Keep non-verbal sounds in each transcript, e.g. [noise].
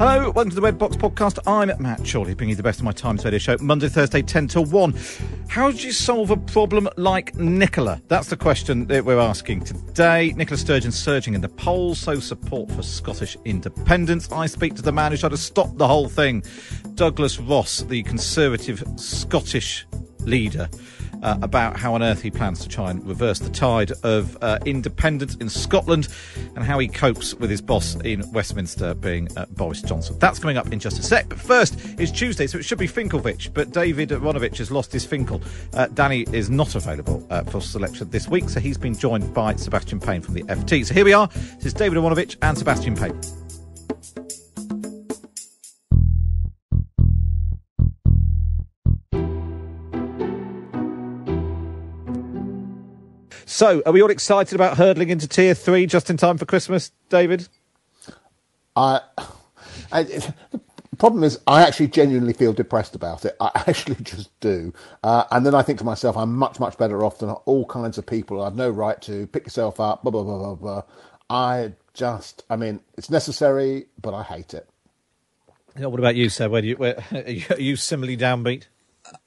Hello, welcome to the Red Box Podcast. I'm Matt Chorley, bringing you the best of my Times Radio show, Monday, Thursday, 10 till 1. How do you solve a problem like Nicola? That's the question that we're asking today. Nicola Sturgeon surging in the polls, so support for Scottish independence. I speak to the man who tried to stop the whole thing, Douglas Ross, the Conservative Scottish leader uh, about how on earth he plans to try and reverse the tide of uh, independence in Scotland and how he copes with his boss in Westminster being uh, Boris Johnson. That's coming up in just a sec. But first, it's Tuesday, so it should be Finkelvich, but David Aaronovitch has lost his Finkel. Uh, Danny is not available uh, for selection this week, so he's been joined by Sebastian Payne from the FT. So here we are. This is David Aaronovitch and Sebastian Payne. So, are we all excited about hurdling into tier three just in time for Christmas, David? I, I, the problem is, I actually genuinely feel depressed about it. I [laughs] actually just do. Uh, and then I think to myself, I'm much, much better off than all kinds of people. I have no right to pick yourself up, blah, blah, blah, blah, blah. I just, I mean, it's necessary, but I hate it. Yeah, what about you, sir? Where do you, where, [laughs] are you similarly downbeat?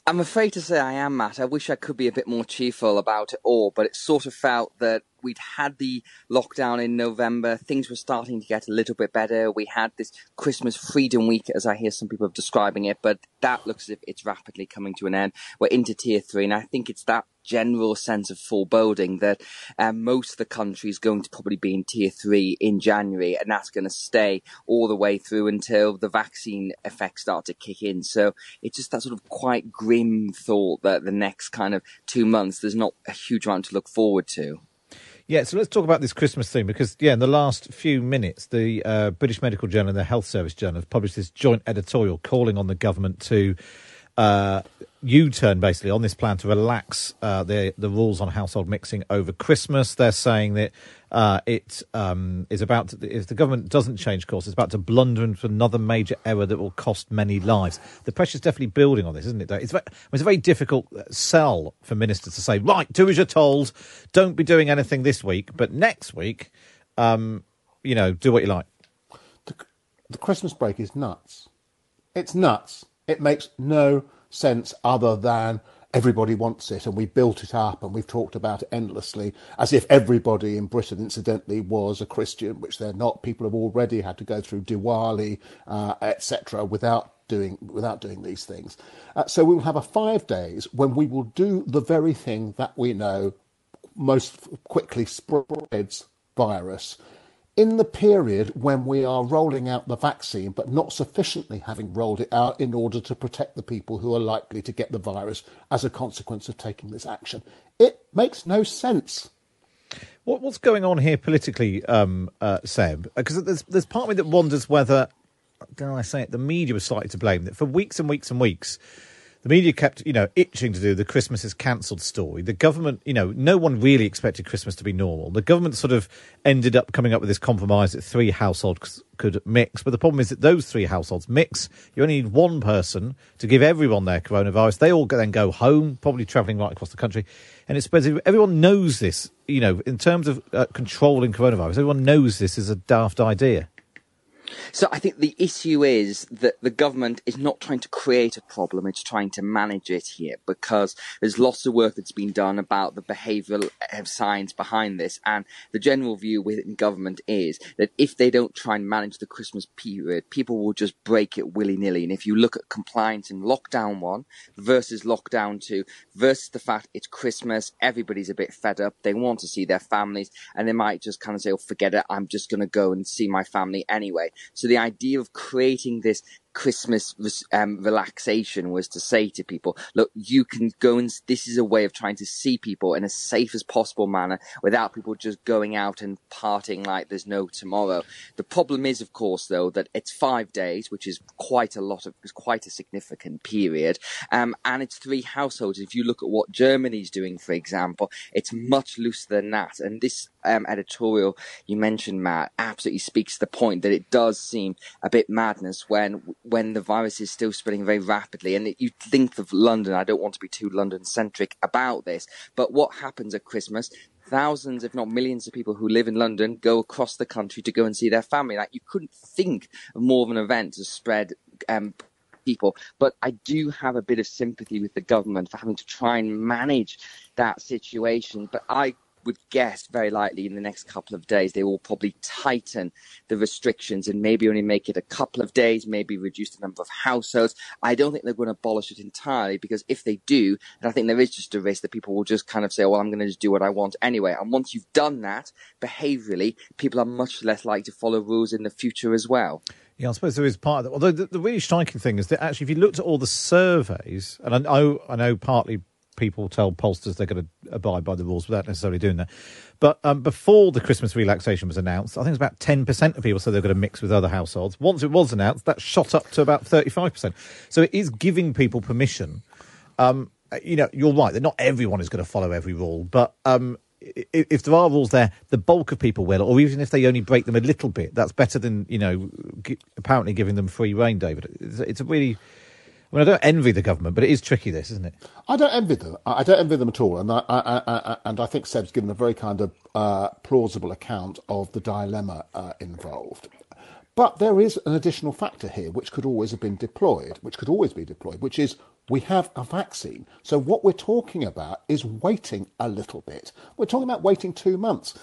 I'm afraid to say I am, Matt. I wish I could be a bit more cheerful about it all, but it sort of felt that we'd had the lockdown in November. Things were starting to get a little bit better. We had this Christmas Freedom Week, as I hear some people describing it, but that looks as if it's rapidly coming to an end. We're into tier three, and I think it's that general sense of foreboding that um, most of the country is going to probably be in tier three in January, and that's going to stay all the way through until the vaccine effects start to kick in. So it's just that sort of quite grim thought that the next kind of two months, there's not a huge amount to look forward to. Yeah, so let's talk about this Christmas thing because, yeah, in the last few minutes, the uh, British Medical Journal and the Health Service Journal have published this joint editorial calling on the government to U-turn basically on this plan to relax uh, the the rules on household mixing over Christmas. They're saying that uh, it um, is about to, if the government doesn't change course, it's about to blunder into another major error that will cost many lives. The pressure's definitely building on this, isn't it? It's very, it's a very difficult sell for ministers to say, right, do as you're told, don't be doing anything this week, but next week, um, you know, do what you like. The, the Christmas break is nuts. It's nuts. It makes no sense other than everybody wants it and we built it up and we've talked about it endlessly as if everybody in Britain incidentally was a Christian which they're not. People have already had to go through Diwali uh, etc without doing without doing these things. Uh, so we will have a 5 days when we will do the very thing that we know most quickly spreads virus in the period when we are rolling out the vaccine, but not sufficiently having rolled it out in order to protect the people who are likely to get the virus as a consequence of taking this action. It makes no sense. What, what's going on here politically, um, uh? Because there's, there's part of me that wonders whether, dare I say it, the media was slightly to blame. That for weeks and weeks and weeks, the media kept, you know, itching to do the Christmas is cancelled story. The government, you know, no one really expected Christmas to be normal. The government sort of ended up coming up with this compromise that three households could mix. But the problem is that those three households mix. You only need one person to give everyone their coronavirus. They all then go home, probably travelling right across the country. And it spreads. Everyone knows this, you know, in terms of uh, controlling coronavirus, everyone knows this is a daft idea. So I think the issue is that the government is not trying to create a problem, it's trying to manage it here because there's lots of work that's been done about the behavioural uh, science behind this. And the general view within government is that if they don't try and manage the Christmas period, people will just break it willy nilly. And if you look at compliance in lockdown one versus lockdown two versus the fact it's Christmas, everybody's a bit fed up. They want to see their families and they might just kind of say, oh, forget it. I'm just going to go and see my family anyway. So the idea of creating this Christmas um, relaxation was to say to people, look, you can go and this is a way of trying to see people in as safe as possible manner without people just going out and partying like there's no tomorrow. The problem is, of course, though, that it's five days, which is quite a lot of, quite a significant period. Um, and it's three households. If you look at what Germany's doing, for example, it's much looser than that. And this um, editorial you mentioned, Matt, absolutely speaks to the point that it does seem a bit madness when when the virus is still spreading very rapidly. And you think of London. I don't want to be too London centric about this, but what happens at Christmas? Thousands, if not millions, of people who live in London go across the country to go and see their family. Like you couldn't think of more of an event to spread um, people. But I do have a bit of sympathy with the government for having to try and manage that situation. But I would guess very likely in the next couple of days they will probably tighten the restrictions and maybe only make it a couple of days, maybe reduce the number of households. I don't think they're going to abolish it entirely because if they do, then I think there is just a risk that people will just kind of say, well, I'm going to just do what I want anyway. And once you've done that behaviorally, people are much less likely to follow rules in the future as well. Yeah, I suppose there is part of that. Although the, the really striking thing is that actually, if you looked at all the surveys, and I know, I know partly people tell pollsters they're going to abide by the rules without necessarily doing that. But um, before the Christmas relaxation was announced, I think it's about 10% of people said they're going to mix with other households. Once it was announced, that shot up to about 35%. So it is giving people permission. Um, you know, you're right that not everyone is going to follow every rule, but um, if there are rules there, the bulk of people will, or even if they only break them a little bit, that's better than you know apparently giving them free reign. David, it's a really I, I don't envy the government, but it is tricky. This, isn't it? I don't envy them. I don't envy them at all, and I, I, I and I think Seb's given a very kind of uh, plausible account of the dilemma uh, involved. But there is an additional factor here, which could always have been deployed, which could always be deployed, which is we have a vaccine. So what we're talking about is waiting a little bit. We're talking about waiting two months.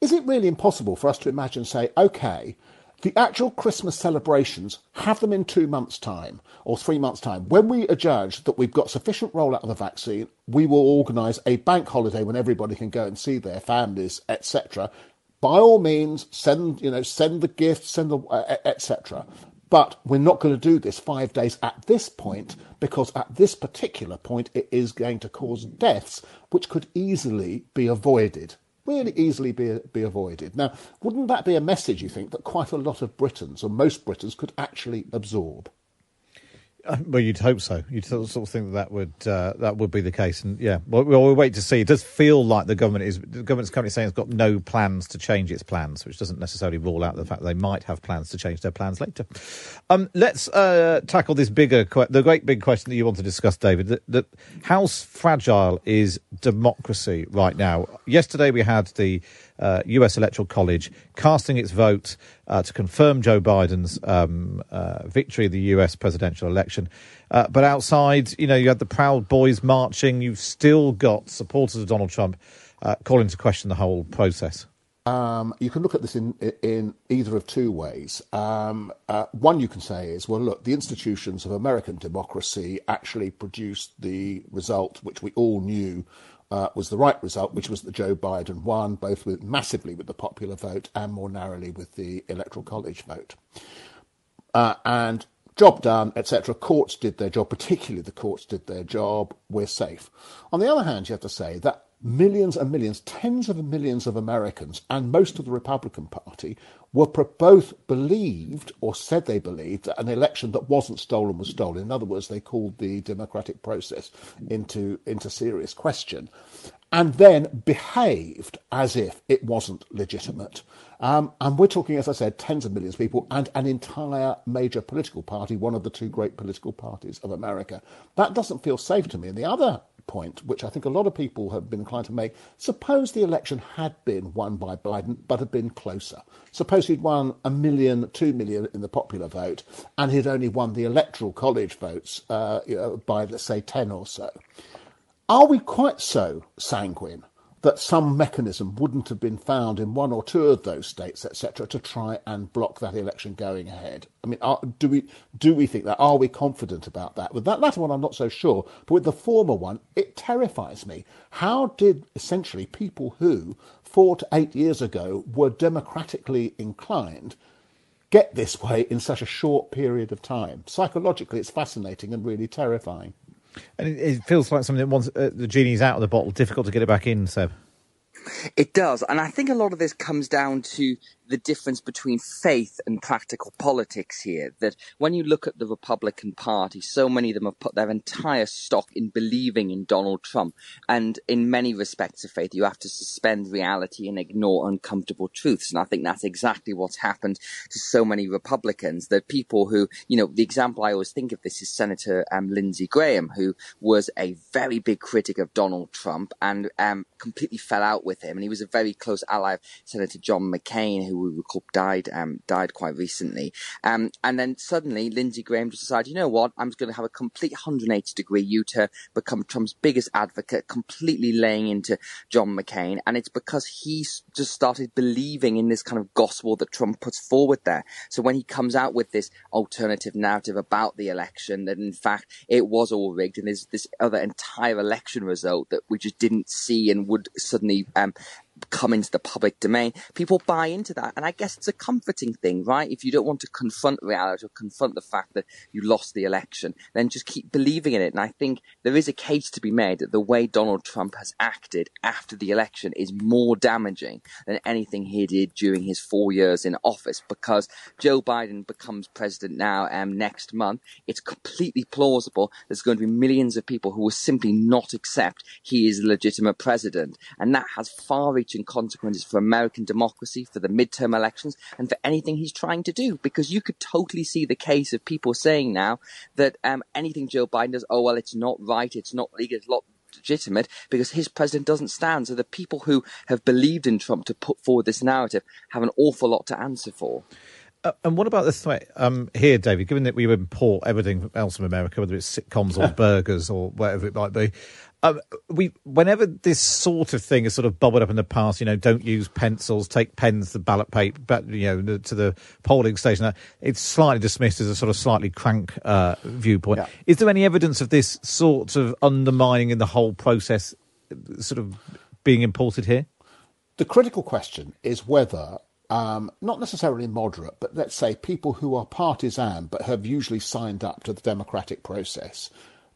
Is it really impossible for us to imagine, say, okay, the actual Christmas celebrations, have them in two months' time or three months' time. When we adjudge that we've got sufficient rollout of the vaccine, we will organise a bank holiday when everybody can go and see their families, etc. By all means, send you know send the gifts, send the uh, etc. But we're not going to do this five days at this point because at this particular point it is going to cause deaths, which could easily be avoided really easily be, be avoided. Now, wouldn't that be a message, you think, that quite a lot of Britons, or most Britons, could actually absorb? Uh, well, you'd hope so. You'd sort of think that, would uh, that would be the case, and yeah, well, we'll wait to see. It does feel like the government is the government's currently saying it's got no plans to change its plans, which doesn't necessarily rule out the fact they might have plans to change their plans later. Um, let's uh, tackle this bigger, the great big question that you want to discuss, David. That how fragile is democracy right now? Yesterday we had the uh, US Electoral College casting its vote uh, to confirm Joe Biden's um, uh, victory of the US presidential election. Uh, but outside, you know, you had the Proud Boys marching. You've still got supporters of Donald Trump uh, calling to question the whole process. Um, you can look at this in in either of two ways. Um, uh, one you can say is, well, look, the institutions of American democracy actually produced the result which we all knew uh, was the right result, which was that Joe Biden won, both with, massively with the popular vote and more narrowly with the electoral college vote. Uh, and job done, etc. Courts did their job, particularly the courts did their job. We're safe. On the other hand, you have to say that millions and millions, tens of millions of Americans, and most of the Republican Party were both believed or said they believed that an election that wasn't stolen was stolen. In other words, they called the democratic process into, into serious question and then behaved as if it wasn't legitimate. Um, and we're talking, as I said, tens of millions of people and an entire major political party, one of the two great political parties of America. That doesn't feel safe to me. And the other point, which I think a lot of people have been inclined to make. Suppose the election had been won by Biden, but had been closer. Suppose he'd won a million, two million in the popular vote, and he'd only won the electoral college votes uh, you know, by, let's say, 10 or so. Are we quite so sanguine that some mechanism wouldn't have been found in one or two of those states, etc., to try and block that election going ahead. I mean, are, do we do we think that? Are we confident about that? With that latter one, I'm not so sure, but with the former one, it terrifies me. How did essentially people who four to eight years ago were democratically inclined get this way in such a short period of time. Psychologically, it's fascinating and really terrifying. And it, it feels like something that once uh, the genie's out of the bottle, difficult to get it back in, Seb. It does. And I think a lot of this comes down to the difference between faith and practical politics here. That when you look at the Republican Party, so many of them have put their entire stock in believing in Donald Trump. And in many respects of faith, you have to suspend reality and ignore uncomfortable truths. And I think that's exactly what's happened to so many Republicans. That people who, you know, the example I always think of this is Senator um, Lindsey Graham, who was a very big critic of Donald Trump and um, completely fell out with him. And he was a very close ally of Senator John McCain, who we recall died um, died quite recently. Um, and then suddenly Lindsey Graham just decided, you know what, I'm just going to have a complete 180 degree U-turn, become Trump's biggest advocate, completely laying into John McCain. And it's because he just started believing in this kind of gospel that Trump puts forward there. So when he comes out with this alternative narrative about the election, that in fact it was all rigged and there's this other entire election result that we just didn't see and would suddenly um, come into the public domain, people buy into that. And I guess it's a comforting thing, right? If you don't want to confront reality or confront the fact that you lost the election, then just keep believing in it. And I think there is a case to be made that the way Donald Trump has acted after the election is more damaging than anything he did during his four years in office because Joe Biden becomes president now um, next month. It's completely plausible there's going to be millions of people who will simply not accept he is a legitimate president. And that has far reaching reaching consequences for American democracy, for the midterm elections, and for anything he's trying to do. Because you could totally see the case of people saying now that um, anything Joe Biden does, oh, well, it's not right, it's not legal, it's not legitimate because his president doesn't stand. So the people who have believed in Trump to put forward this narrative have an awful lot to answer for. Uh, and what about the threat um, here, David? Given that we import everything else from America, whether it's sitcoms or [laughs] burgers or whatever it might be, um, we whenever this sort of thing has sort of bubbled up in the past, you know, don't use pencils, take pens to ballot paper, but you know, to the polling station. It's slightly dismissed as a sort of slightly crank uh, viewpoint. Yeah. Is there any evidence of this sort of undermining in the whole process, sort of being imported here? The critical question is whether um, not necessarily moderate, but let's say people who are partisan but have usually signed up to the democratic process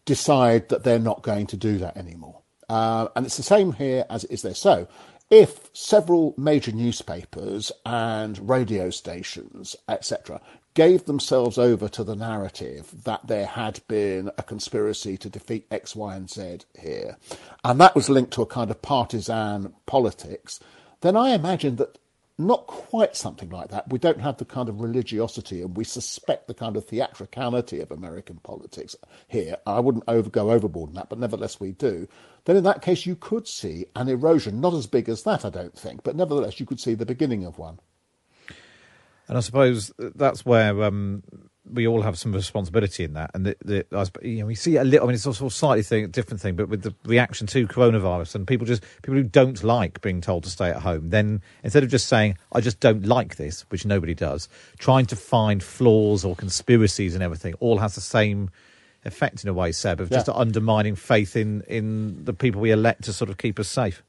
decide that they're not going to do that anymore. Uh, and it's the same here as it is there. So, if several major newspapers and radio stations, etc., gave themselves over to the narrative that there had been a conspiracy to defeat X, Y, and Z here, and that was linked to a kind of partisan politics, then I imagine that not quite something like that. We don't have the kind of religiosity and we suspect the kind of theatricality of American politics here. I wouldn't over, go overboard in that, but nevertheless we do. Then in that case, you could see an erosion, not as big as that, I don't think, but nevertheless, you could see the beginning of one. And I suppose that's where um, we all have some responsibility in that. And the, the, you know, we see a little. I mean, it's also a slightly thing, different thing, but with the reaction to coronavirus and people just people who don't like being told to stay at home, then instead of just saying I just don't like this, which nobody does, trying to find flaws or conspiracies and everything, all has the same effect in a way, Seb, of yeah. just undermining faith in in the people we elect to sort of keep us safe.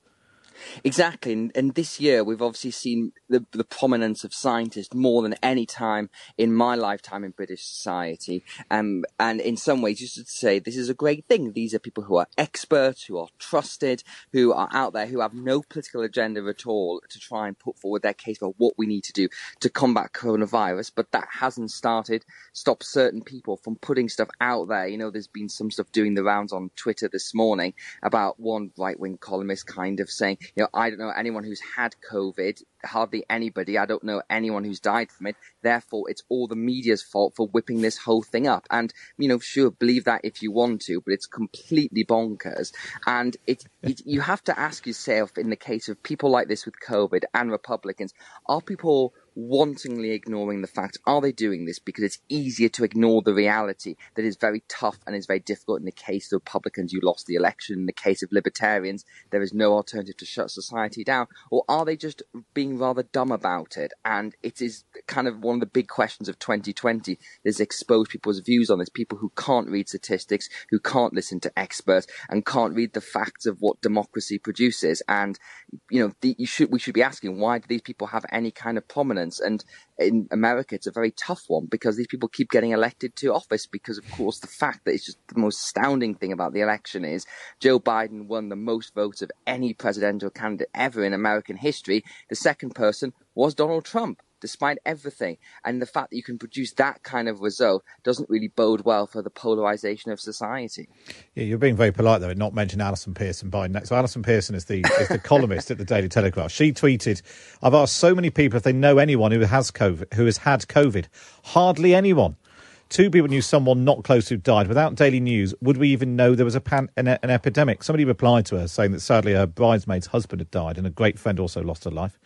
Exactly, and, and, this year we've obviously seen the, the prominence of scientists more than any time in my lifetime in British society. Um, and in some ways, you should say this is a great thing. These are people who are experts, who are trusted, who are out there, who have no political agenda at all to try and put forward their case for what we need to do to combat coronavirus. But that hasn't started stopped certain people from putting stuff out there. You know, there's been some stuff doing the rounds on Twitter this morning about one right wing columnist kind of saying, you know, I don't know anyone who's had COVID, hardly anybody. I don't know anyone who's died from it. Therefore, it's all the media's fault for whipping this whole thing up. And, you know, sure, believe that if you want to, but it's completely bonkers. And it, [laughs] it you have to ask yourself in the case of people like this with COVID and Republicans, are people wantingly ignoring the fact are they doing this because it's easier to ignore the reality that is very tough and is very difficult in the case of Republicans you lost the election. In the case of libertarians there is no alternative to shut society down. Or are they just being rather dumb about it? And it is kind of one of the big questions of 2020 is expose people's views on this. People who can't read statistics who can't listen to experts and can't read the facts of what democracy produces. And you know the, you should we should be asking why do these people have any kind of prominence And in America, it's a very tough one because these people keep getting elected to office because, of course, the fact that it's just the most astounding thing about the election is Joe Biden won the most votes of any presidential candidate ever in American history. The second person was Donald Trump despite everything. And the fact that you can produce that kind of result doesn't really bode well for the polarization of society. Yeah, you're being very polite though, and not mention Allison Pearson by next. So Allison Pearson is the is the columnist at the Daily Telegraph. She tweeted, "I've asked so many people if they know anyone who has COVID, who has had COVID. Hardly anyone." Two people knew someone not close who died. Without daily news, would we even know there was a pan, an, an epidemic? Somebody replied to her saying that sadly her bridesmaid's husband had died and a great friend also lost her life.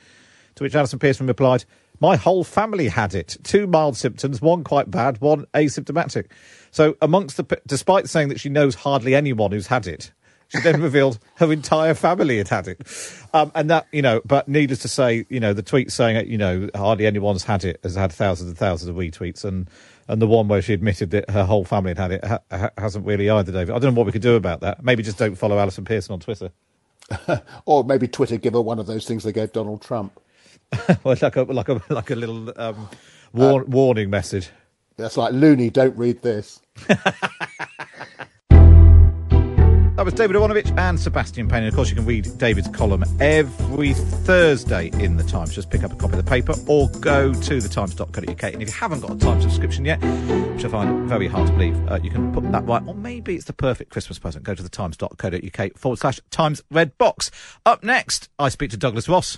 To which Allison Pearson replied, my whole family had it. Two mild symptoms, one quite bad, one asymptomatic. So, amongst the, despite saying that she knows hardly anyone who's had it, she then [laughs] revealed her entire family had had it. Um, and that, you know, but needless to say, you know, the tweet saying, you know, hardly anyone's had it has had thousands and thousands of retweets. And, and the one where she admitted that her whole family had had it ha- ha- hasn't really either, David. I don't know what we could do about that. Maybe just don't follow Allison Pearson on Twitter. [laughs] or maybe Twitter give her one of those things they gave Donald Trump. [laughs] well, like a like a like a little um, war- uh, warning message. That's like Looney. Don't read this. [laughs] That was David Aaronovitch and Sebastian Payne. And of course, you can read David's column every Thursday in The Times. Just pick up a copy of the paper or go to thetimes.co.uk. And if you haven't got a Times subscription yet, which I find very hard to believe, uh, you can put that right. Or maybe it's the perfect Christmas present. Go to thetimes.co.uk forward slash Times Red Box. Up next, I speak to Douglas Ross.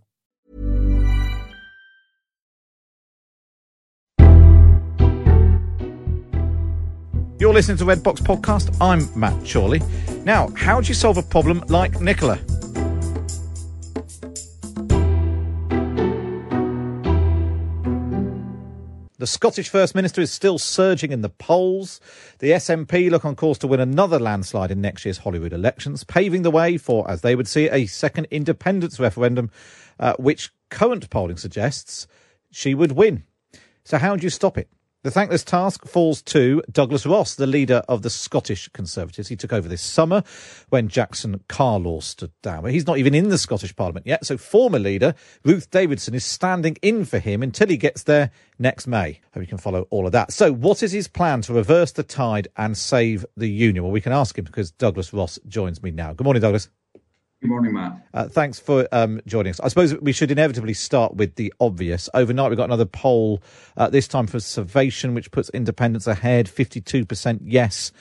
You're listening to Red Box Podcast. I'm Matt Chorley. Now, how do you solve a problem like Nicola? The Scottish First Minister is still surging in the polls. The SNP look on course to win another landslide in next year's Holyrood elections, paving the way for, as they would see a second independence referendum, uh, which current polling suggests she would win. So, how do you stop it? The thankless task falls to Douglas Ross, the leader of the Scottish Conservatives. He took over this summer when Jackson Carlaw stood down. He's not even in the Scottish Parliament yet, so former leader Ruth Davidson is standing in for him until he gets there next May. Hope you can follow all of that. So, what is his plan to reverse the tide and save the Union? Well, we can ask him because Douglas Ross joins me now. Good morning, Douglas. Good morning, Matt. Uh, thanks for um, joining us. I suppose we should inevitably start with the obvious. Overnight, we got another poll, uh, this time for Survation, which puts independence ahead 52% yes,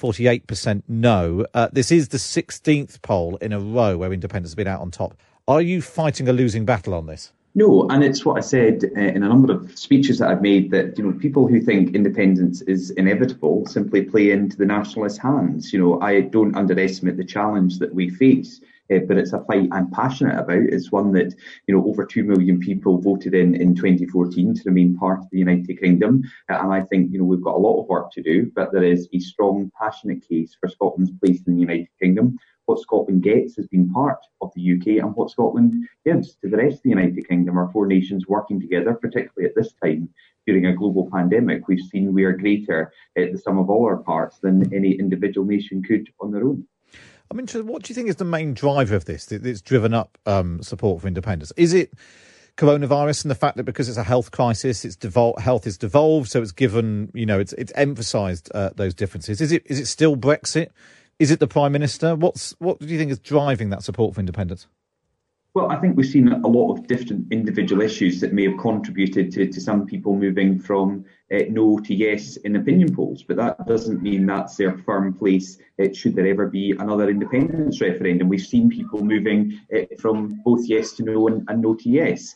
48% no. Uh, this is the 16th poll in a row where independence has been out on top. Are you fighting a losing battle on this? No, and it's what I said uh, in a number of speeches that I've made that you know people who think independence is inevitable simply play into the nationalist hands. You know, I don't underestimate the challenge that we face uh, but it's a fight I'm passionate about. It's one that you know over two million people voted in in 2014 to remain part of the United Kingdom, uh, and I think you know we've got a lot of work to do. But there is a strong, passionate case for Scotland's place in the United Kingdom. What Scotland gets as being part of the UK, and what Scotland gives to the rest of the United Kingdom are four nations working together, particularly at this time during a global pandemic. We've seen we are greater at the sum of all our parts than any individual nation could on their own. I'm interested. What do you think is the main driver of this that's driven up um, support for independence? Is it coronavirus and the fact that because it's a health crisis, its devol- health is devolved, so it's given, you know, it's it's emphasised uh, those differences. Is it is it still Brexit? Is it the prime minister? What's what do you think is driving that support for independence? Well, I think we've seen a lot of different individual issues that may have contributed to, to some people moving from uh, no to yes in opinion polls, but that doesn't mean that's their firm place uh, should there ever be another independence referendum. We've seen people moving uh, from both yes to no and, and no to yes.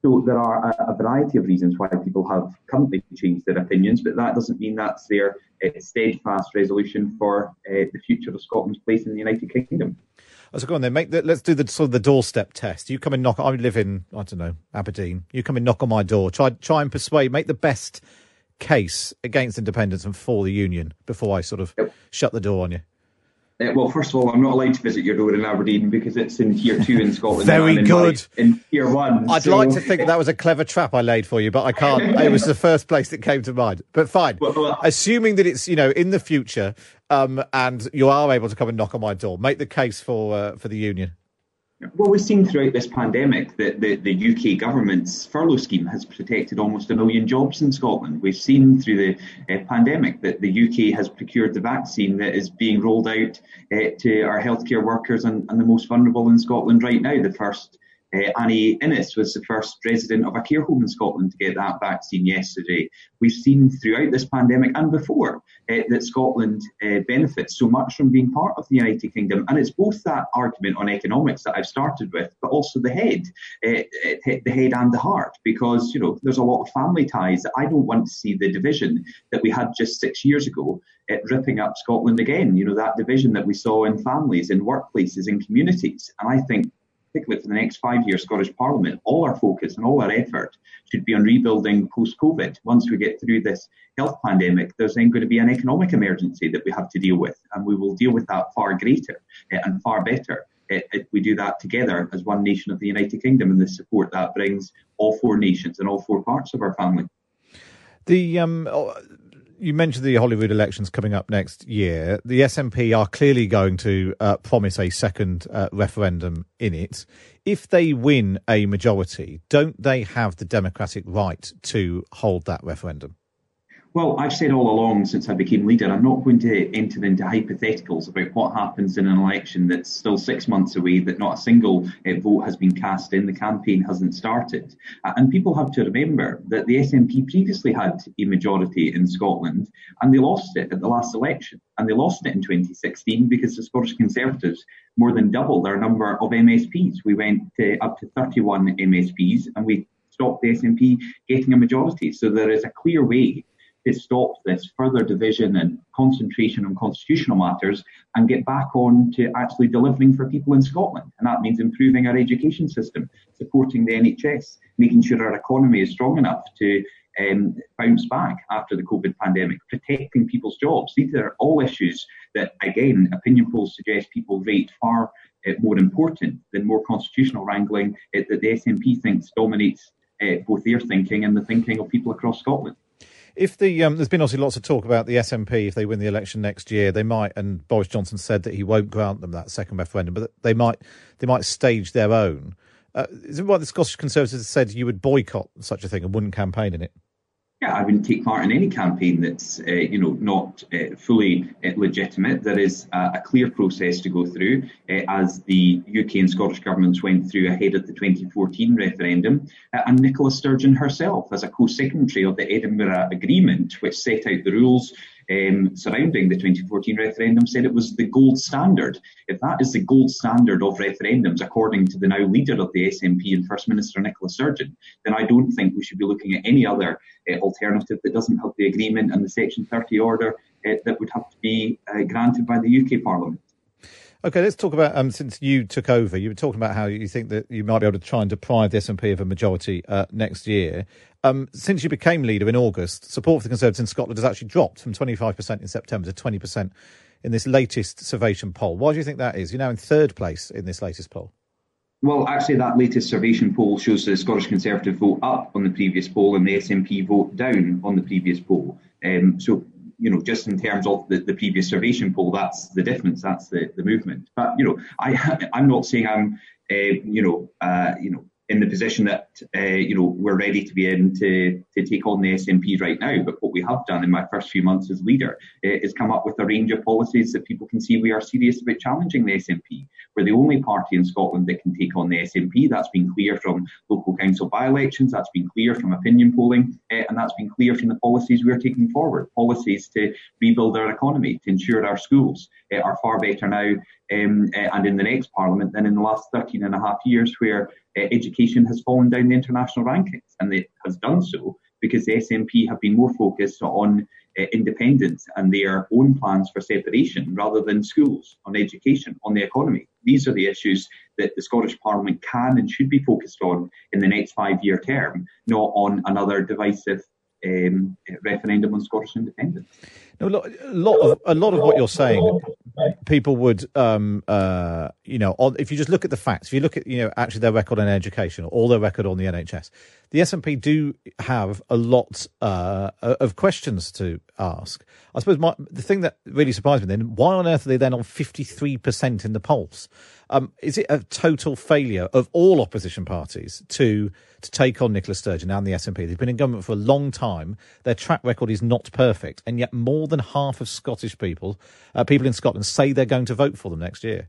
So there are a, a, variety of reasons why people have currently changed their opinions, but that doesn't mean that's their steadfast resolution for the future of Scotland's place in the United Kingdom. So go on then. Make the, let's do the sort of the doorstep test. You come and knock. I live in I don't know Aberdeen. You come and knock on my door. Try try and persuade. Make the best case against independence and for the union before I sort of shut the door on you. Uh, well, first of all, I'm not allowed to visit your door in Aberdeen because it's in tier two in Scotland. Very in good. My, in tier one. I'd so... like to think that was a clever trap I laid for you, but I can't. it was the first place that came to mind. But fine. Well, well, Assuming that it's you know in the future, um, and you are able to come and knock on my door, make the case for uh, for the union. Well, we've seen throughout this pandemic that the, the UK government's furlough scheme has protected almost a million jobs in Scotland. We've seen through the uh, pandemic that the UK has procured the vaccine that is being rolled out uh, to our healthcare workers and, and the most vulnerable in Scotland right now. The first uh, Annie Innes was the first resident of a care home in Scotland to get that vaccine yesterday. We've seen throughout this pandemic and before uh, that Scotland uh, benefits so much from being part of the United Kingdom. And it's both that argument on economics that I've started with, but also the head, uh, the head and the heart, because, you know, there's a lot of family ties that I don't want to see the division that we had just six years ago uh, ripping up Scotland again. You know, that division that we saw in families, in workplaces, in communities. And I think particularly for the next five years Scottish Parliament, all our focus and all our effort should be on rebuilding post COVID. Once we get through this health pandemic, there's then going to be an economic emergency that we have to deal with, and we will deal with that far greater uh, and far better uh, if we do that together as one nation of the United Kingdom and the support that brings all four nations and all four parts of our family. The um, you mentioned the Holyrood elections coming up next year. The SNP are clearly going to uh, promise a second uh, referendum in it. If they win a majority, don't they have the democratic right to hold that referendum? Well, I've said all along since I became leader, I'm not going to enter into hypotheticals about what happens in an election that's still six months away, that not a single uh, vote has been cast in, the campaign hasn't started. Uh, and people have to remember that the SNP previously had a majority in Scotland and they lost it at the last election. And they lost it in 2016 because the Scottish Conservatives more than doubled their number of MSPs. We went uh, up to 31 MSPs and we stopped the SNP getting a majority. So there is a clear way to stop this further division and concentration on constitutional matters and get back on to actually delivering for people in Scotland. And that means improving our education system, supporting the NHS, making sure our economy is strong enough to um, bounce back after the COVID pandemic, protecting people's jobs. These are all issues that, again, opinion polls suggest people rate far uh, more important than more constitutional wrangling uh, that the SNP thinks dominates uh, both their thinking and the thinking of people across Scotland. If the um, there's been obviously lots of talk about the SNP if they win the election next year, they might. And Boris Johnson said that he won't grant them that second referendum, but they might they might stage their own. Uh, is it what the Scottish Conservatives said you would boycott such a thing and wouldn't campaign in it? Yeah, I wouldn't take part in any campaign that's, uh, you know, not uh, fully uh, legitimate. There is a, a, clear process to go through, uh, as the UK and Scottish governments went through ahead of the 2014 referendum. Uh, and Nicola Sturgeon herself, as a co-signatory of the Edinburgh Agreement, which set out the rules um, surrounding the 2014 referendum said it was the gold standard. If that is the gold standard of referendums, according to the now leader of the SNP and First Minister Nicola Sturgeon, then I don't think we should be looking at any other uh, alternative that doesn't have the agreement and the Section 30 order uh, that would have to be uh, granted by the UK Parliament. Okay, let's talk about um, since you took over. You were talking about how you think that you might be able to try and deprive the SNP of a majority uh, next year. Um, since you became leader in August, support for the Conservatives in Scotland has actually dropped from 25% in September to 20% in this latest Survation poll. Why do you think that is? You're now in third place in this latest poll. Well, actually, that latest Survation poll shows the Scottish Conservative vote up on the previous poll and the SNP vote down on the previous poll. Um, so you know, just in terms of the, the previous Survation poll, that's the difference, that's the, the movement. But, you know, I, [laughs] I'm not saying I'm, uh, you know, uh, you know, in the position that uh, you know we're ready to be in to, to take on the SNP right now. But what we have done in my first few months as leader uh, is come up with a range of policies that people can see we are serious about challenging the SNP. We're the only party in Scotland that can take on the SNP. That's been clear from local council by-elections. That's been clear from opinion polling, uh, and that's been clear from the policies we're taking forward. Policies to rebuild our economy, to ensure our schools uh, are far better now um, uh, and in the next parliament than in the last 13 and a half years, where education has fallen down the international rankings, and it has done so because the SNP have been more focused on uh, independence and their own plans for separation rather than schools, on education, on the economy. These are the issues that the Scottish Parliament can and should be focused on in the next five year term, not on another divisive um, referendum on Scottish independence. A lot of a lot of what you're saying, people would, um, uh, you know, if you just look at the facts, if you look at, you know, actually their record on education or their record on the NHS, the SNP do have a lot uh, of questions to ask. I suppose my, the thing that really surprised me then, why on earth are they then on 53% in the polls? Um, is it a total failure of all opposition parties to to take on Nicola Sturgeon and the SNP? They've been in government for a long time. Their track record is not perfect, and yet more than half of Scottish people, uh, people in Scotland, say they're going to vote for them next year.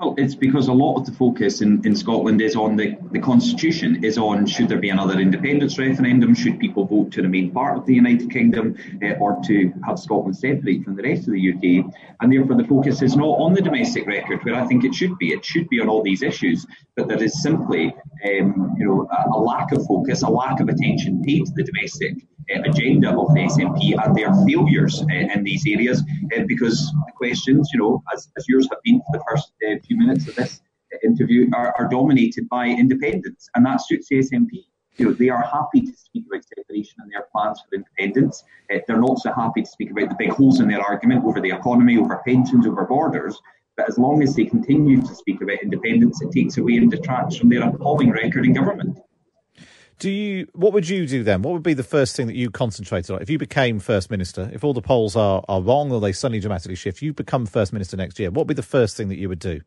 Well, it's because a lot of the focus in, in Scotland is on the, the constitution, is on should there be another independence referendum, should people vote to remain part of the United Kingdom uh, or to have Scotland separate from the rest of the UK. And therefore the focus is not on the domestic record, where I think it should be. It should be on all these issues, but there is simply um, you know, a, a, lack of focus, a lack of attention paid to the domestic agenda of the SNP and their failures uh, in these areas, uh, because the questions, you know, as, as yours have been for the first uh, few minutes of this interview, are, are dominated by independence, and that suits the SNP. You know, they are happy to speak about separation and their plans for independence. Uh, they're not so happy to speak about the big holes in their argument over the economy, over pensions, over borders. But as long as they continue to speak about independence, it takes away and detracts from their appalling record in government. Do you? What would you do then? What would be the first thing that you concentrated on if you became first minister? If all the polls are, are wrong or they suddenly dramatically shift, you become first minister next year. What would be the first thing that you would do?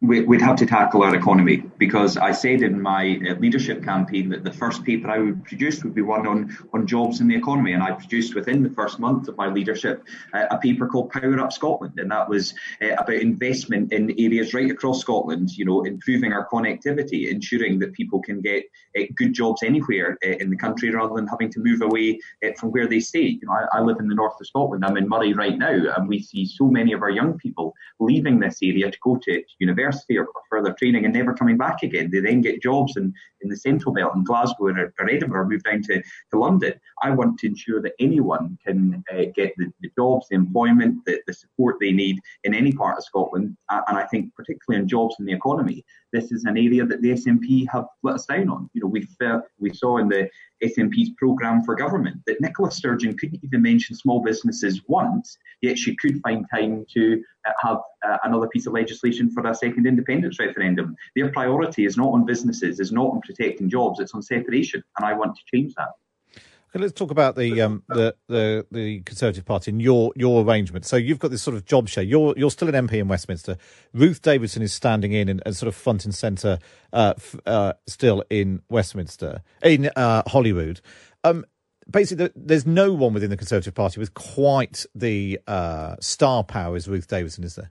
We'd have to tackle our economy because I said in my uh, leadership campaign that the first paper I would produce would be one on, on jobs in the economy. And I produced within the first month of my leadership uh, a paper called Power Up Scotland. And that was uh, about investment in areas right across Scotland, you know, improving our connectivity, ensuring that people can get uh, good jobs anywhere uh, in the country rather than having to move away uh, from where they stay. You know, I, I live in the north of Scotland. I'm in Moray right now, and we see so many of our young people leaving this area to go to university university or, or, further training and never coming back again. They then get jobs in, in the central belt in Glasgow or, or Edinburgh, move down to, to London. I want to ensure that anyone can uh, get the, the, jobs, the employment, the, the support they need in any part of Scotland. And I think particularly in jobs in the economy, this is an area that the SNP have let us down on. You know, we felt, we saw in the SNP's programme for government that Nicola Sturgeon couldn't even mention small businesses once, yet she could find time to uh, have uh, another piece of legislation for a second independence referendum. Their priority is not on businesses, is not on protecting jobs, it's on separation, and I want to change that. Okay, let's talk about the um, the, the the Conservative Party and your your arrangement. So you've got this sort of job share. You're you're still an MP in Westminster. Ruth Davidson is standing in and, and sort of front and centre, uh, f- uh, still in Westminster in uh. Um, basically, there's no one within the Conservative Party with quite the uh, star power as Ruth Davidson, is there?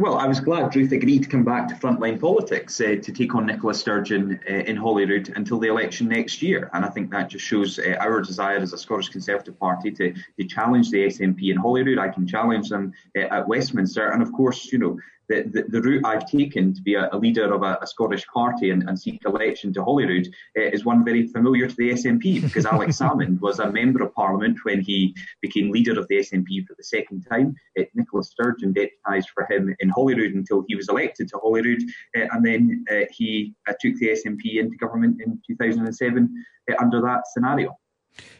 Well, I was glad Ruth agreed to come back to frontline politics uh, to take on Nicola Sturgeon uh, in Holyrood until the election next year. And I think that just shows uh, our desire as a Scottish Conservative Party to, to challenge the SNP in Holyrood. I can challenge them uh, at Westminster. And of course, you know, the, the, the, route I've taken to be a, a leader of a, a, Scottish party and, and, seek election to Holyrood uh, is one very familiar to the SNP because [laughs] Alex Salmond was a member of Parliament when he became leader of the SNP for the second time. Uh, Nicola Sturgeon deputised for him in Holyrood until he was elected to Holyrood, uh, and then uh, he uh, took the SNP into government in 2007 uh, under that scenario.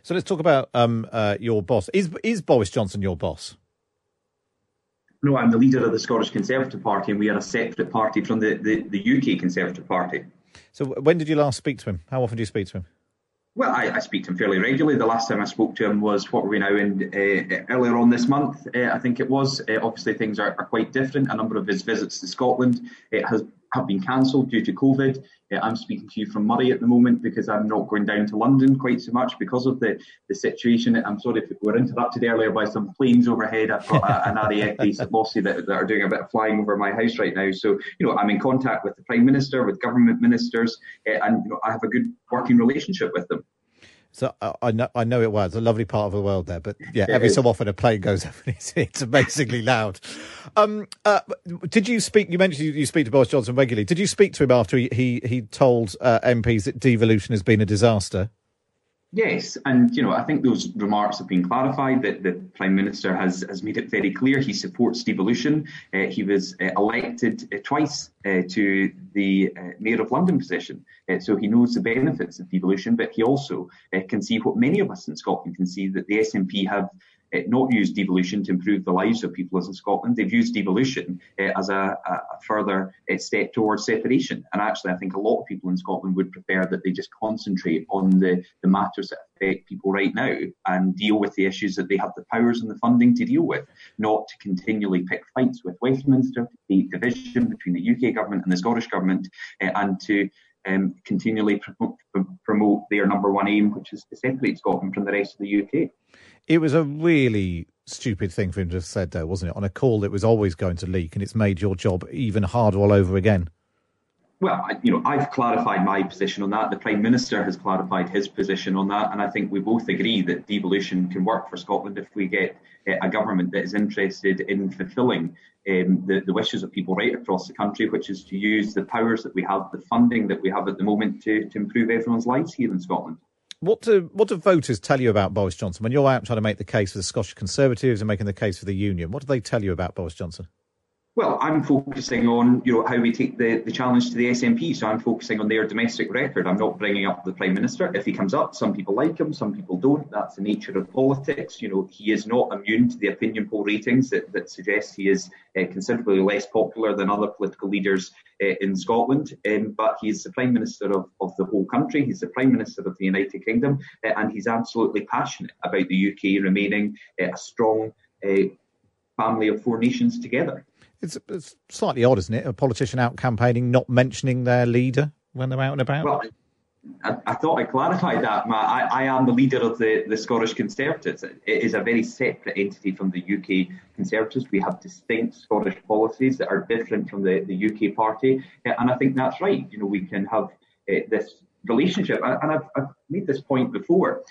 So let's talk about um, your boss. Is is Boris Johnson your boss? No, I'm the leader of the Scottish Conservative Party, and we are a separate party from the, the, the UK Conservative Party. So, when did you last speak to him? How often do you speak to him? Well, I, I, speak to him fairly regularly. The last time I spoke to him was what were we now in uh, earlier on this month, uh, I think it was. Uh, obviously, things are, are, quite different. A number of his visits to Scotland it has have been cancelled due to COVID. Uh, I'm speaking to you from Moray at the moment because I'm not going down to London quite so much because of the, the situation. I'm sorry if we were interrupted earlier by some planes overhead. I've got a, an RAF base that, that are doing a bit of flying over my house right now. So, you know, I'm in contact with the Prime Minister, with government ministers, uh, and you know, I have a good working relationship with them. So uh, I know I know it was a lovely part of the world there, but yeah, every so often a plane goes [laughs] up and it's, it's amazingly loud. Um, uh, did you speak? You mentioned you, you, speak to Boris Johnson regularly. Did you speak to him after he he, he told uh, MPs that devolution has been a disaster? Yes, and you know I think those remarks have been clarified. That the Prime Minister has has made it very clear he supports devolution. Uh, he was uh, elected uh, twice uh, to the uh, Mayor of London position, uh, so he knows the benefits of devolution. But he also can see what many of us in Scotland can see that the SNP have uh, not used devolution to improve the lives of people in Scotland. They've used devolution uh, as a, a, further uh, step towards separation. And actually, I think a lot of people in Scotland would prefer that they just concentrate on the, the matters that affect people right now and deal with the issues that they have the powers and the funding to deal with, not to continually pick fights with Westminster, create division between the UK government and the Scottish government, and to um, continually promote, promote, their number one aim, which is to separate Scotland from the rest of the UK. It was a really stupid thing for him to have said, though, wasn't it? On a call that was always going to leak, and it's made your job even harder all over again. Well, you know, I've clarified my position on that. The Prime Minister has clarified his position on that, and I think we both agree that devolution can work for Scotland if we get uh, a government that is interested in fulfilling um, the, the, wishes of people right across the country, which is to use the powers that we have, the funding that we have at the moment to, to improve everyone's lives here in Scotland. What do what do voters tell you about Boris Johnson when you're out trying to make the case for the Scottish Conservatives and making the case for the Union? What do they tell you about Boris Johnson? Well, I'm focusing on you know how we take the, the challenge to the SNP. So I'm focusing on their domestic record. I'm not bringing up the Prime Minister. If he comes up, some people like him, some people don't. That's the nature of politics. You know, he is not immune to the opinion poll ratings that, that suggest he is uh, considerably less popular than other political leaders uh, in Scotland. Um, but he's the Prime Minister of, of the whole country. He's the Prime Minister of the United Kingdom, uh, and he's absolutely passionate about the UK remaining uh, a strong uh, family of four nations together. It's, it's slightly odd, isn't it? A politician out campaigning, not mentioning their leader when they're out and about. Well, I, I thought I clarified that. Matt. I, I am the leader of the, the Scottish Conservatives. It is a very separate entity from the UK Conservatives. We have distinct Scottish policies that are different from the, the UK party. And I think that's right. You know, we can have uh, this relationship. And I've, I've made this point before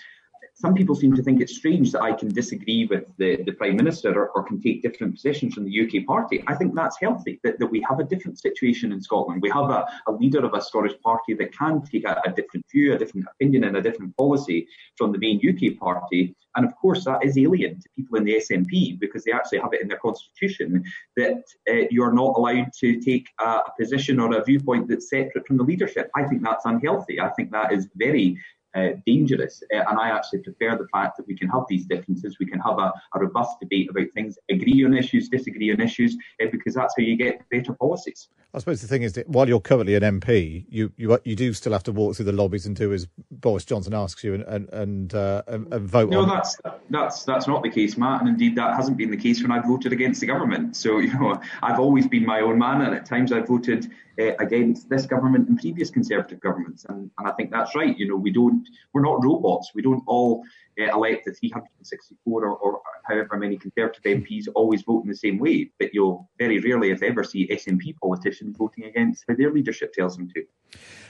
some people seem to think it's strange that I can disagree with the, the Prime Minister or, or, can take different positions from the UK party. I think that's healthy, that, that we have a different situation in Scotland. We have a, a leader of a Scottish party that can take a, a, different view, a different opinion, and a different policy from the main UK party. And of course, that is alien to people in the SNP because they actually have it in their constitution that uh, you're not allowed to take a, a position or a viewpoint that's separate from the leadership. I think that's unhealthy. I think that is very uh, dangerous. Uh, and I actually prefer the fact that we can have these differences. We can have a, a robust debate about things, agree on issues, disagree on issues, uh, because that's how you get better policies. I suppose the thing is that while you're currently an MP, you, you you do still have to walk through the lobbies and do as Boris Johnson asks you and and and, uh, and, vote. No, on. that's that's that's not the case, Matt, and indeed that hasn't been the case when I've voted against the government. So [laughs] you know, I've always been my own man, and at times I've voted uh, against this government and previous Conservative governments, and, and I think that's right. You know, we don't we're not robots. We don't all uh, elect the 364 or, or, however many Conservative MPs always vote in the same way, but you'll very rarely, if ever, see SNP politicians voting against how their leadership tells them to.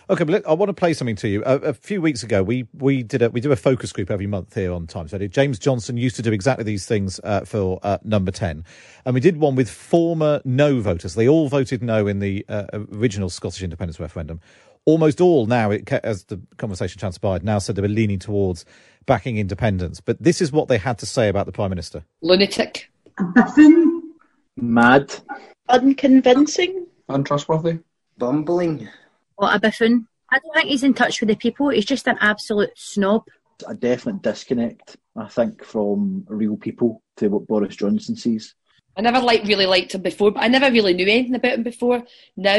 Okay, but look, I want to play something to you. A, a, few weeks ago, we we did a we do a focus group every month here on Times Radio. James Johnson used to do exactly these things uh, for uh, Number Ten, and we did one with former No voters. They all voted No in the uh, original Scottish independence referendum. Almost all now, it, as the conversation transpired, now said they were leaning towards backing independence. But this is what they had to say about the Prime Minister lunatic, biffin, mad, unconvincing, untrustworthy, bumbling. What a biffin. I don't think he's in touch with the people. He's just an absolute snob. A definite disconnect, I think, from real people to what Boris Johnson sees. I never like really liked him before, but I never really knew anything about him before. Now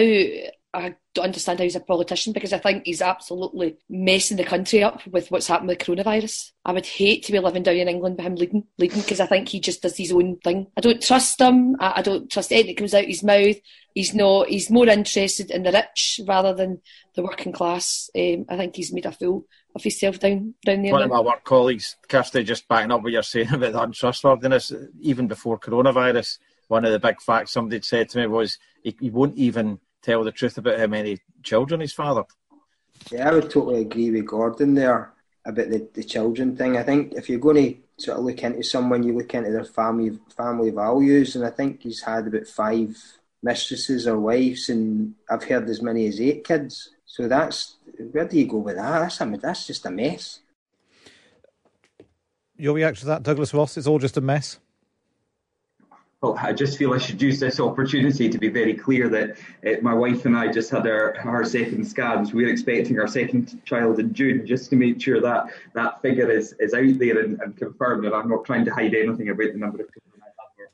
I don't understand how he's a politician because I think he's absolutely messing the country up with what's happened with coronavirus. I would hate to be living down in England with him leading, leading because I think he just does his own thing. I don't trust him. I, I don't trust anything that comes out of his mouth. He's not. He's more interested in the rich rather than the working class. Um, I think he's made a fool of himself down down there. One of my work colleagues, Kirsty, just backing up what you're saying [laughs] about the untrustworthiness, even before coronavirus, one of the big facts somebody said to me was he, he won't even tell the truth about how many children he's fathered. Yeah, I would totally agree with Gordon there about the, the children thing. I think if you're going to sort of look into someone, you look into their family family values, and I think he's had about five mistresses or wives, and I've heard as many as eight kids. So that's where do you go with that? That's I mean, that's just a mess. Your reaction to that, Douglas Ross? It's all just a mess. Well, I just feel I should use this opportunity to be very clear that uh, my wife and I just had our, our second scans. We're expecting our second child in June, just to make sure that that figure is, is out there and, and confirmed. And I'm not trying to hide anything about the number of have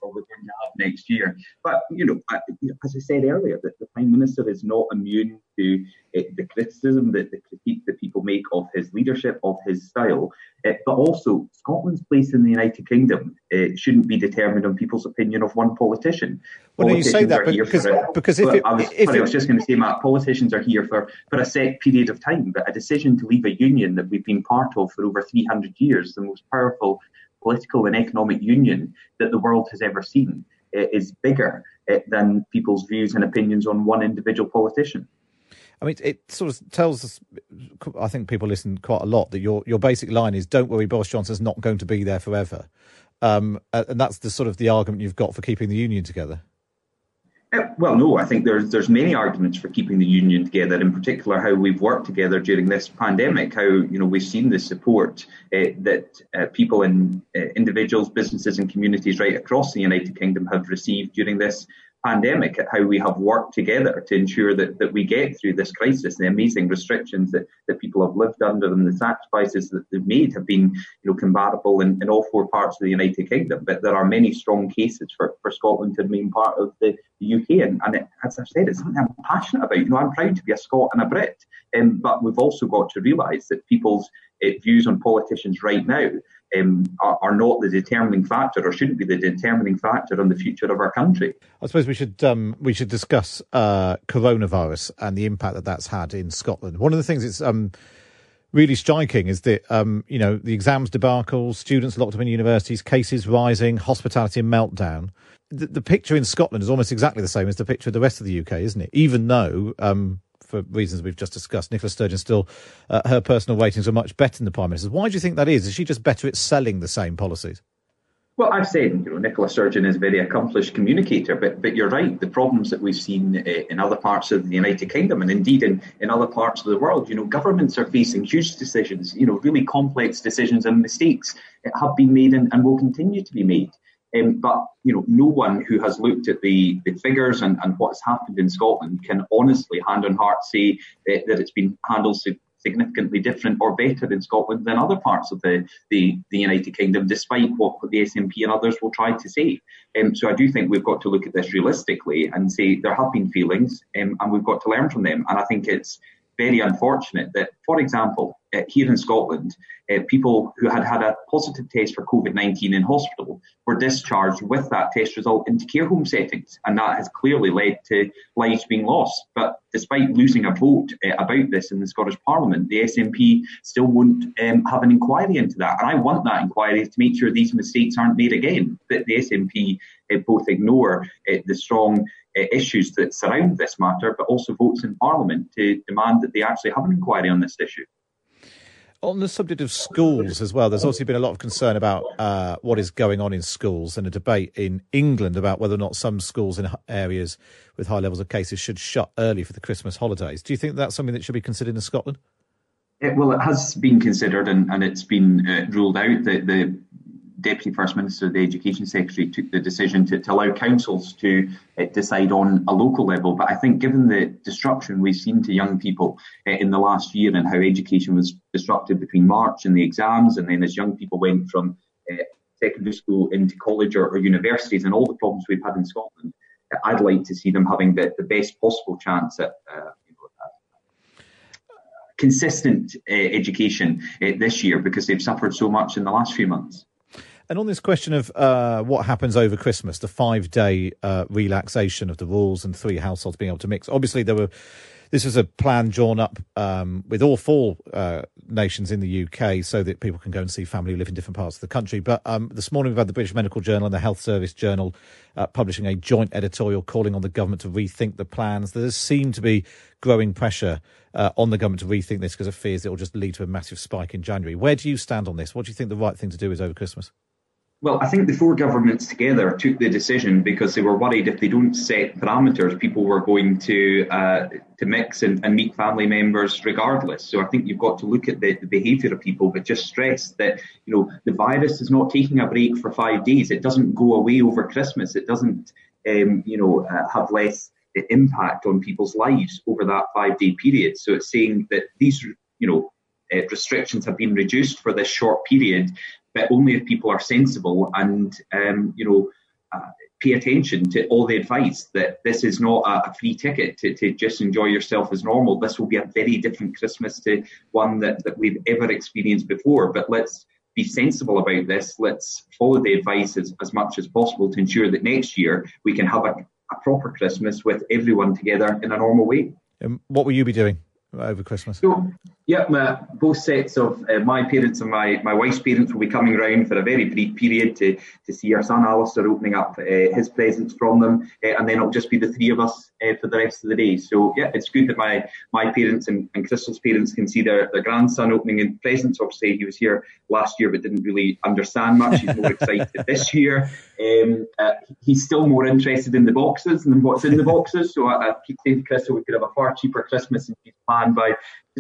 or we're going to have next year. But, you know, as I said earlier, that the Prime Minister is not immune to uh, the criticism, that the critique that people make of his leadership, of his style. Uh, but also, Scotland's place in the United Kingdom uh, shouldn't be determined on people's opinion of one politician. Well, no, you say that because, a, because if, it, I was, if sorry, it, I was just going to say, Matt, politicians are here for, for a set period of time, but a decision to leave a union that we've been part of for over 300 years, the most powerful political and economic union that the world has ever seen, uh, is bigger uh, than people's views and opinions on one individual politician. I mean, it sort of tells us. I think people listen quite a lot that your your basic line is, "Don't worry, Boris Johnson's not going to be there forever," um, and that's the sort of the argument you've got for keeping the union together. Uh, well, no, I think there's there's many arguments for keeping the union together. In particular, how we've worked together during this pandemic. How you know we've seen the support uh, that uh, people and uh, individuals, businesses, and communities right across the United Kingdom have received during this pandemic at how we have worked together to ensure that, that we get through this crisis. The amazing restrictions that, that people have lived under and the sacrifices that they've made have been you know, comparable in, in all four parts of the United Kingdom. But there are many strong cases for, for Scotland to remain part of the, the UK. And, and it, as I've said, it's something I'm passionate about. You know, I'm proud to be a Scot and a Brit. Um, but we've also got to realise that people's uh, views on politicians right now um, are, are, not the determining factor, or shouldn't be the determining factor on the future of our country. I suppose we should um, we should discuss uh, coronavirus and the impact that that's had in Scotland. One of the things that's um, really striking is that um, you know the exams debacle, students locked up in universities, cases rising, hospitality meltdown. The, the, picture in Scotland is almost exactly the same as the picture of the rest of the UK, isn't it? Even though um, for reasons we've just discussed. Nicola Sturgeon still, uh, her personal ratings are much better than the Prime Minister's. Why do you think that is? Is she just better at selling the same policies? Well, I've said, you know, Nicola Sturgeon is a very accomplished communicator, but but you're right. The problems that we've seen uh, in other parts of the United Kingdom and indeed in, in other parts of the world, you know, governments are facing huge decisions, you know, really complex decisions and mistakes that have been made and, and will continue to be made. Um, but you know, no one who has looked at the, the figures and, and what's happened in Scotland can honestly, hand on heart, say uh, that it's been handled significantly different or better in Scotland than other parts of the, the, the United Kingdom, despite what the SNP and others will try to say. Um, so I do think we've got to look at this realistically and say there have been feelings um, and we've got to learn from them. And I think it's very unfortunate that, for example, uh, here in Scotland, uh, people who had had a positive test for COVID-19 in hospital were discharged with that test result into care home settings, and that has clearly led to lives being lost. But despite losing a vote uh, about this in the Scottish Parliament, the SNP still won't um, have an inquiry into that, and I want that inquiry to make sure these mistakes aren't made again. That the SNP uh, both ignore uh, the strong uh, issues that surround this matter, but also votes in Parliament to demand that they actually have an inquiry on this issue. On the subject of schools as well, there's also been a lot of concern about uh, what is going on in schools and a debate in England about whether or not some schools in areas with high levels of cases should shut early for the Christmas holidays. Do you think that's something that should be considered in Scotland? It, well, it has been considered and, and it's been uh, ruled out. that the Deputy First Minister, the Education Secretary, took the decision to, to allow councils to uh, decide on a local level. But I think, given the disruption we've seen to young people uh, in the last year and how education was disrupted between March and the exams, and then as young people went from uh, secondary school into college or, or, universities, and all the problems we've had in Scotland, I'd like to see them having the, the best possible chance at uh, consistent uh, education uh, this year because they've suffered so much in the last few months. And on this question of uh, what happens over Christmas, the five day uh, relaxation of the rules and three households being able to mix. Obviously, there were. This was a plan drawn up um, with all four uh, nations in the UK so that people can go and see family who live in different parts of the country. But um, this morning we've had the British Medical Journal and the Health Service Journal uh, publishing a joint editorial calling on the government to rethink the plans. There does seem to be growing pressure uh, on the government to rethink this because of fears it will just lead to a massive spike in January. Where do you stand on this? What do you think the right thing to do is over Christmas? Well, I think the four governments together took the decision because they were worried if they don't set parameters, people were going to uh, to mix and, and, meet family members regardless. So I think you've got to look at the, the behaviour of people, but just stress that you know the virus is not taking a break for five days. It doesn't go away over Christmas. It doesn't um, you know uh, have less impact on people's lives over that five day period. So it's saying that these you know uh, restrictions have been reduced for this short period but only if people are sensible and um, you know uh, pay attention to all the advice that this is not a, a free ticket to, to, just enjoy yourself as normal. This will be a very different Christmas to one that, that we've ever experienced before. But let's be sensible about this. Let's follow the advice as, as much as possible to ensure that next year we can have a, a proper Christmas with everyone together in a normal way. And what will you be doing over Christmas? So, yeah, both sets of uh, my parents and my, my wife's parents will be coming round for a very brief period to, to see our son Alistair opening up uh, his presents from them, uh, and then it'll just be the three of us uh, for the rest of the day. So yeah, it's good that my my parents and, and Krystle's parents can see their, their grandson opening in presents. Obviously, he was here last year but didn't really understand much. He's more [laughs] excited this year. Um, uh, he's still more interested in the boxes than what's in the boxes. So I, I keep saying to Krystle we could have a far cheaper Christmas than he's planned by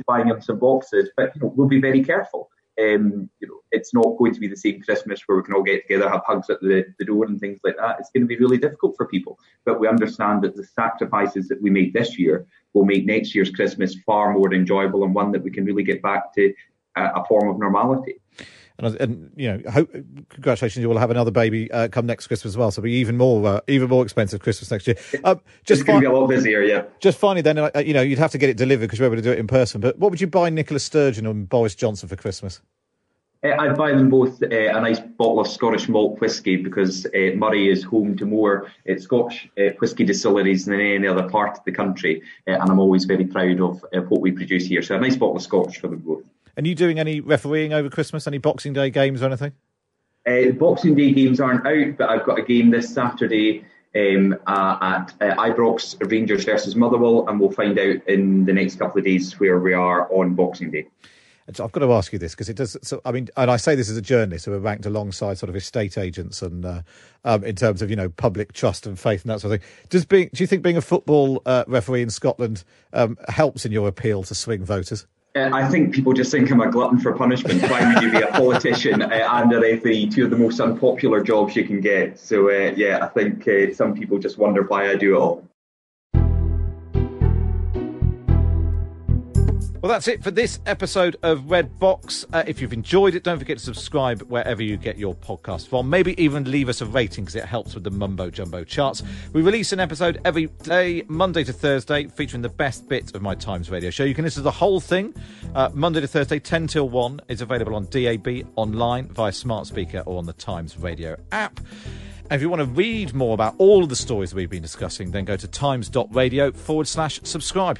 buying him some boxes. But you know, we'll be very careful. Um, you know, it's not going to be the same Christmas where we can all get together, have hugs at the, the door and things like that. It's going to be really difficult for people. But we understand that the sacrifices that we made this year will make next year's Christmas far more enjoyable and one that we can really get back to uh, a form of normality. And, and, you know, hope, congratulations, you will have another baby uh, come next Christmas as well. So it'll be even more, uh, even more expensive Christmas next year. Um, just it's going to be a lot busier, yeah. Just finally, then, uh, you know, you'd have to get it delivered because you're able to do it in person. But what would you buy Nicola Sturgeon and Boris Johnson for Christmas? Uh, I'd buy them both uh, a nice bottle of Scottish malt whisky because uh, Moray is home to more uh, Scotch uh, whisky distilleries than any other part of the country, uh, and I'm always very proud of what we produce here. So a nice bottle of Scotch for them both. And you doing any refereeing over Christmas? Any Boxing Day games or anything? Boxing Day games aren't out, but I've got a game this Saturday um, uh, at uh, Ibrox Rangers versus Motherwell, and we'll find out in the next couple of days where we are on Boxing Day. So I've got to ask you this because it does. So I mean, and I say this as a journalist who are ranked alongside sort of estate agents and uh, um, in terms of you know public trust and faith and that sort of thing. Does being do you think being a football uh, referee in Scotland um, helps in your appeal to swing voters? I think people just think I'm a glutton for punishment. Why would you be a politician uh, and a referee? Two of the most unpopular jobs you can get. So uh, yeah, I think uh, some people just wonder why I do it all. Well, that's it for this episode of Red Box. Uh, if you've enjoyed it, don't forget to subscribe wherever you get your podcast from. Maybe even leave us a rating because it helps with the mumbo jumbo charts. We release an episode every day, Monday to Thursday, featuring the best bits of my Times radio show. You can listen to the whole thing uh, Monday to Thursday, 10 till 1. It's available on DAB, online, via smart speaker, or on the Times radio app. And if you want to read more about all of the stories we've been discussing, then go to times.radio forward slash subscribe.